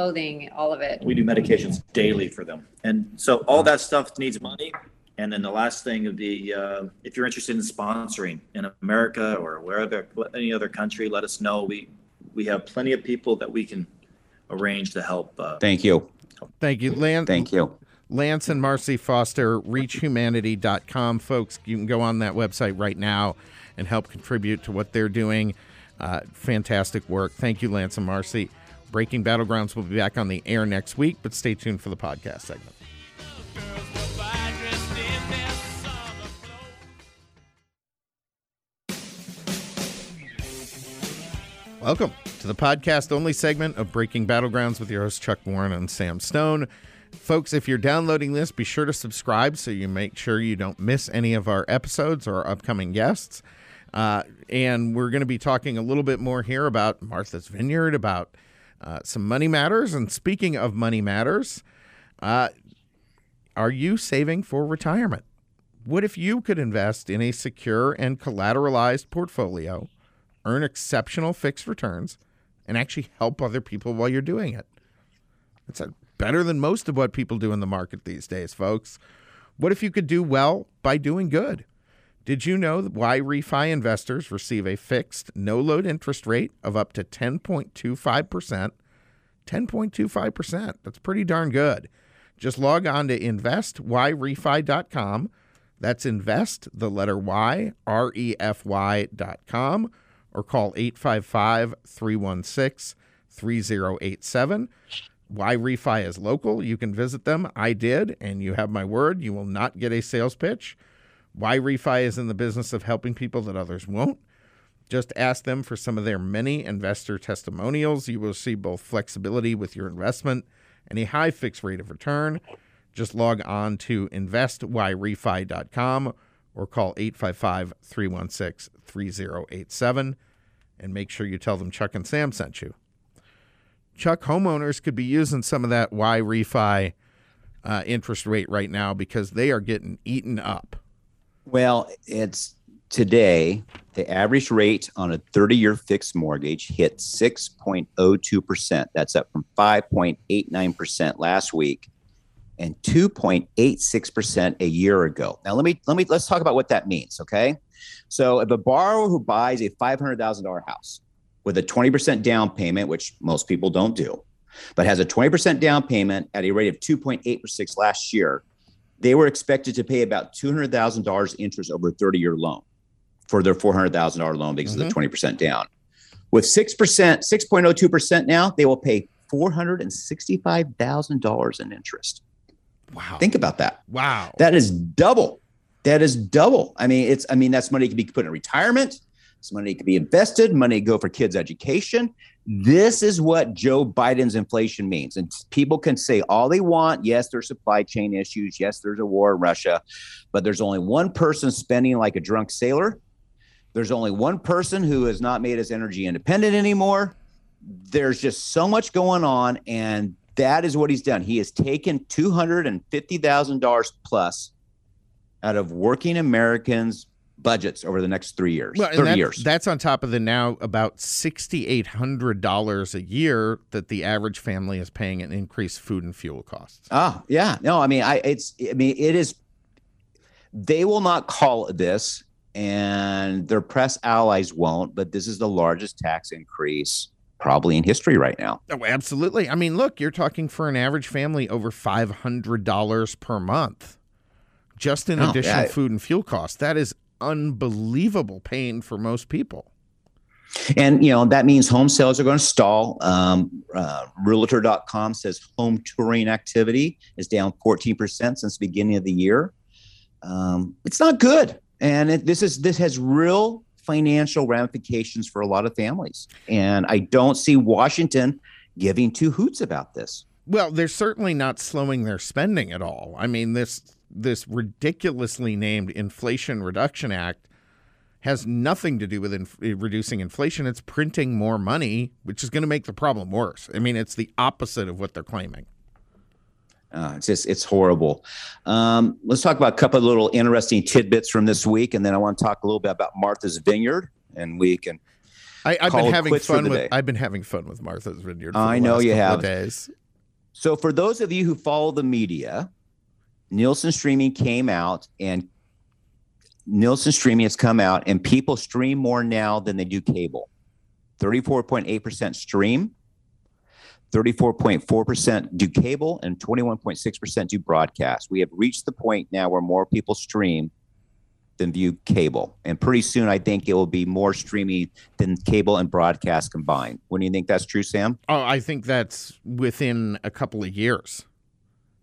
Medications, clothing, all of it. We do medications daily for them, and so all that stuff needs money. And then the last thing would be uh, if you're interested in sponsoring in America or wherever any other country, let us know. We we have plenty of people that we can arrange to help. Uh, Thank you. Thank you, Lance. Thank you. Lance and Marcy Foster, reachhumanity.com. Folks, you can go on that website right now and help contribute to what they're doing. Uh, fantastic work. Thank you, Lance and Marcy. Breaking Battlegrounds will be back on the air next week, but stay tuned for the podcast segment. Welcome to the podcast only segment of Breaking Battlegrounds with your host Chuck Warren and Sam Stone. Folks, if you're downloading this, be sure to subscribe so you make sure you don't miss any of our episodes or upcoming guests. Uh, and we're going to be talking a little bit more here about Martha's Vineyard, about uh, some money matters. And speaking of money matters, uh, are you saving for retirement? What if you could invest in a secure and collateralized portfolio, earn exceptional fixed returns, and actually help other people while you're doing it? A, better than most of what people do in the market these days, folks. What if you could do well by doing good? Did you know YRefy investors receive a fixed no load interest rate of up to 10.25%? 10.25%. That's pretty darn good. Just log on to investyrefy.com That's invest, the letter Y, R E F Y dot com, or call 855 316 3087. YRefy is local. You can visit them. I did, and you have my word. You will not get a sales pitch. YRefy is in the business of helping people that others won't. Just ask them for some of their many investor testimonials. You will see both flexibility with your investment and a high fixed rate of return. Just log on to investyrefy.com or call 855 316 3087 and make sure you tell them Chuck and Sam sent you. Chuck, homeowners could be using some of that YRefy uh, interest rate right now because they are getting eaten up. Well, it's today, the average rate on a 30 year fixed mortgage hit 6.02%. That's up from 5.89% last week and 2.86% a year ago. Now let me let me let's talk about what that means, okay? So if a borrower who buys a $500,000 house with a 20% down payment, which most people don't do, but has a 20% down payment at a rate of 2.86% last year, they were expected to pay about $200,000 interest over a 30 year loan for their $400,000 loan because mm-hmm. of the 20% down. With 6%, 6.02% now, they will pay $465,000 in interest. Wow. Think about that. Wow. That is double. That is double. I mean, it's, I mean, that's money can be put in retirement. Money can be invested, money go for kids' education. This is what Joe Biden's inflation means. And people can say all they want. Yes, there's supply chain issues. Yes, there's a war in Russia, but there's only one person spending like a drunk sailor. There's only one person who has not made us energy independent anymore. There's just so much going on. And that is what he's done. He has taken $250,000 plus out of working Americans' budgets over the next three years, well, 30 that, years. That's on top of the now about $6,800 a year that the average family is paying in increased food and fuel costs. Ah, yeah. No, I mean, I, it's, I mean, it is, they will not call it this and their press allies won't, but this is the largest tax increase probably in history right now. Oh, absolutely. I mean, look, you're talking for an average family over $500 per month just in oh, additional yeah. food and fuel costs. That is unbelievable pain for most people. And, you know, that means home sales are going to stall. Um, uh, Realtor.com says home touring activity is down 14% since the beginning of the year. Um, it's not good. And it, this is this has real financial ramifications for a lot of families. And I don't see Washington giving two hoots about this. Well, they're certainly not slowing their spending at all. I mean, this this ridiculously named Inflation Reduction Act has nothing to do with inf- reducing inflation. It's printing more money, which is going to make the problem worse. I mean, it's the opposite of what they're claiming. Uh, it's just it's horrible. Um, let's talk about a couple of little interesting tidbits from this week, and then I want to talk a little bit about Martha's Vineyard, and we can. I, have been having fun with. Day. I've been having fun with Martha's Vineyard. I know you have. Days. So, for those of you who follow the media, Nielsen streaming came out, and Nielsen streaming has come out, and people stream more now than they do cable. Thirty-four point eight percent stream 34.4% do cable and 21.6% do broadcast. We have reached the point now where more people stream than view cable. And pretty soon, I think it will be more streaming than cable and broadcast combined. When do you think that's true, Sam? Oh, I think that's within a couple of years.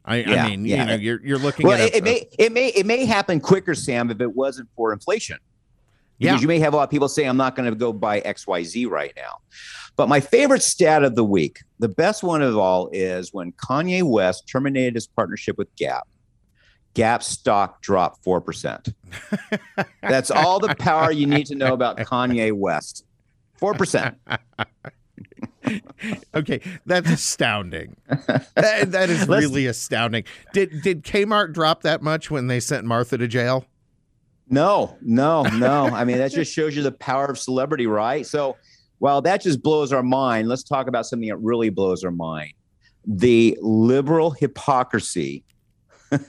I, yeah, I mean, yeah. you know, you're, you're looking well, at it, a, it may it may it may happen quicker, Sam, if it wasn't for inflation. Because yeah. you may have a lot of people say, I'm not going to go buy XYZ right now. But my favorite stat of the week, the best one of all, is when Kanye West terminated his partnership with Gap. Gap stock dropped 4%. That's all the power you need to know about Kanye West. 4%. okay, that's astounding. That, that is really astounding. Did did Kmart drop that much when they sent Martha to jail? No, no, no. I mean, that just shows you the power of celebrity, right? So well, that just blows our mind, let's talk about something that really blows our mind the liberal hypocrisy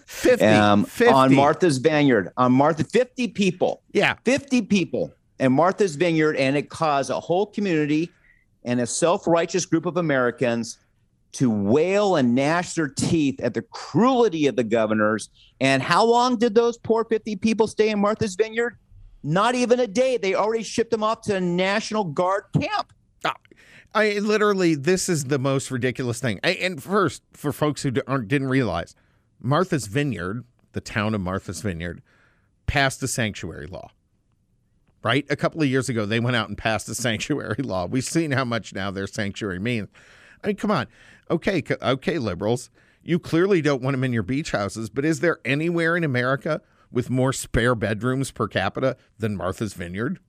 50, um, 50. on Martha's Vineyard. On Martha, 50 people. Yeah. 50 people and Martha's Vineyard, and it caused a whole community and a self righteous group of Americans to wail and gnash their teeth at the cruelty of the governors. And how long did those poor 50 people stay in Martha's Vineyard? Not even a day. They already shipped them off to a National Guard camp. Ah, I literally, this is the most ridiculous thing. I, and first, for folks who didn't realize, Martha's Vineyard, the town of Martha's Vineyard, passed a sanctuary law. Right, a couple of years ago, they went out and passed a sanctuary law. We've seen how much now their sanctuary means. I mean, come on, okay, okay, liberals, you clearly don't want them in your beach houses, but is there anywhere in America with more spare bedrooms per capita than Martha's Vineyard?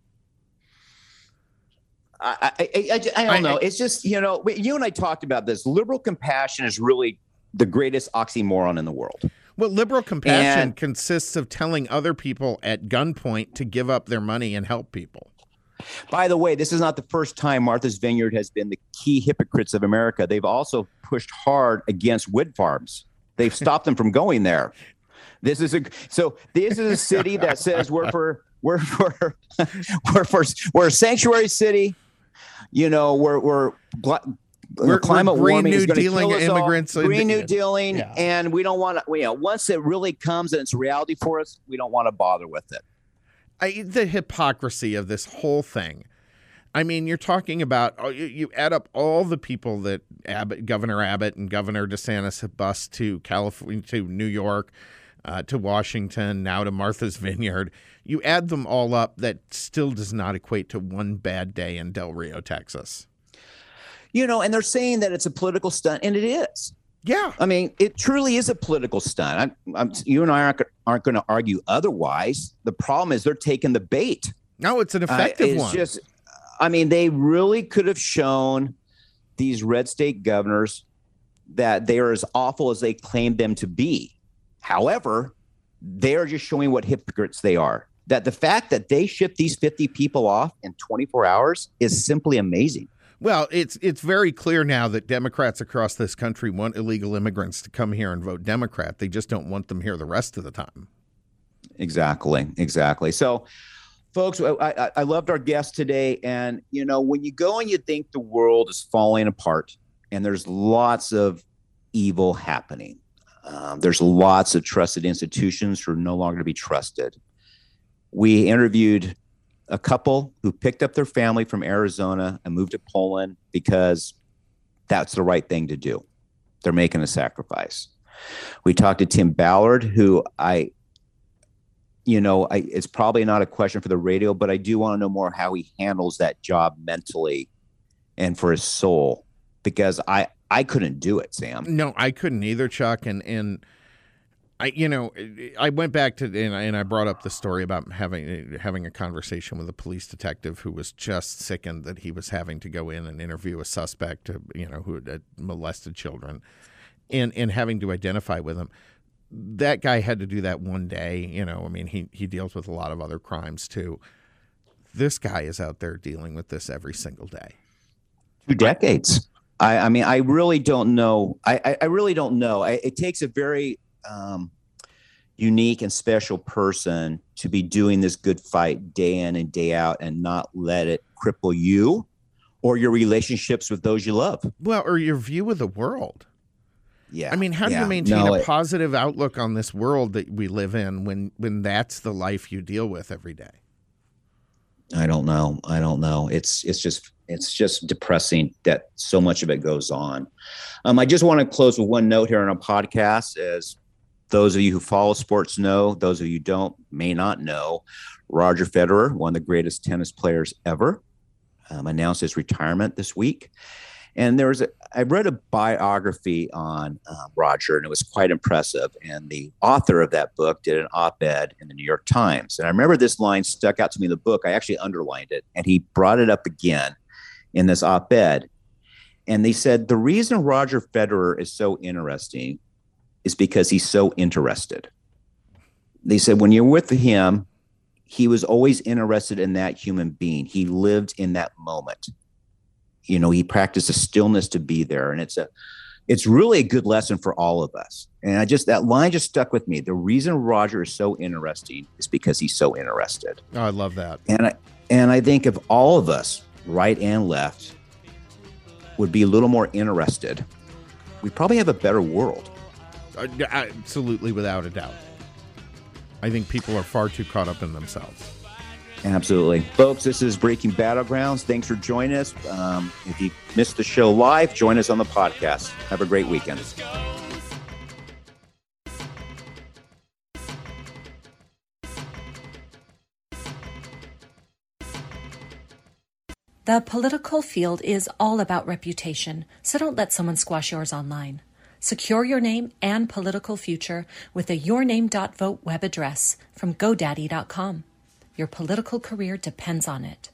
I, I, I, I don't know. It's just, you know, you and I talked about this. Liberal compassion is really the greatest oxymoron in the world. Well, liberal compassion and, consists of telling other people at gunpoint to give up their money and help people. By the way, this is not the first time Martha's Vineyard has been the key hypocrites of America. They've also pushed hard against wood farms. They've stopped them from going there. This is a so this is a city that says we're for we're for we're for we're a sanctuary city you know, we're we're we're, climate we're warming is going to kill us immigrants all. Green New Dealing, yeah. and we don't want to. You know, once it really comes and it's reality for us, we don't want to bother with it. I, the hypocrisy of this whole thing. I mean, you're talking about oh, you, you add up all the people that Abbott, Governor Abbott, and Governor DeSantis have bused to California, to New York, uh, to Washington, now to Martha's Vineyard. You add them all up, that still does not equate to one bad day in Del Rio, Texas. You know, and they're saying that it's a political stunt, and it is. Yeah, I mean, it truly is a political stunt. I'm, I'm, you and I aren't, aren't going to argue otherwise. The problem is they're taking the bait. No, it's an effective uh, it's one. Just, I mean, they really could have shown these red state governors that they are as awful as they claim them to be. However, they're just showing what hypocrites they are. That the fact that they ship these 50 people off in 24 hours is simply amazing. Well, it's it's very clear now that Democrats across this country want illegal immigrants to come here and vote Democrat. They just don't want them here the rest of the time. Exactly, exactly. So, folks, I, I, loved our guest today, and you know, when you go and you think the world is falling apart, and there's lots of evil happening, um, there's lots of trusted institutions who are no longer to be trusted. We interviewed a couple who picked up their family from Arizona and moved to Poland because that's the right thing to do. They're making a sacrifice. We talked to Tim Ballard, who I, you know, I, it's probably not a question for the radio, but I do want to know more how he handles that job mentally and for his soul because I, I couldn't do it, Sam. No, I couldn't either, Chuck. And and I, you know, eh, eh, I went back to and I, and I brought up the story about having eh, having a conversation with a police detective who was just sickened that he was having to go in and interview a suspect, uh, you know, who had molested children, and and having to identify with him. That guy had to do that one day. You know, I mean, he he deals with a lot of other crimes too. This guy is out there dealing with this every single day. Two decades. I, I mean, I really don't know. I, I, I really don't know. I, it takes a very um, unique and special person to be doing this good fight day in and day out and not let it cripple you or your relationships with those you love. Well, or your view of the world. Yeah. I mean, how yeah. do you maintain no, a positive outlook on this world that we live in when when that's the life you deal with every day? I don't know. I don't know. It's it's just it's just depressing that so much of it goes on. Um, I just want to close with one note here on a podcast. As those of you who follow sports know, those of you don't may not know, Roger Federer, one of the greatest tennis players ever, um, announced his retirement this week. And there was a, I read a biography on uh, Roger, and it was quite impressive. And the author of that book did an op ed in the New York Times. And I remember this line stuck out to me in the book. I actually underlined it, and he brought it up again in this op ed. And they said the reason Roger Federer is so interesting is because he's so interested. They said when you're with him, he was always interested in that human being. He lived in that moment you know he practiced a stillness to be there and it's a it's really a good lesson for all of us and i just that line just stuck with me the reason roger is so interesting is because he's so interested oh, i love that and i and i think if all of us right and left would be a little more interested we probably have a better world. Absolutely, without a doubt. I think people are far too caught up in themselves. Absolutely. Folks, this is Breaking Battlegrounds. Thanks for joining us. Um, if you missed the show live, join us on the podcast. Have a great weekend. The political field is all about reputation, so don't let someone squash yours online. Secure your name and political future with a yourname.vote web address from GoDaddy.com. Your political career depends on it.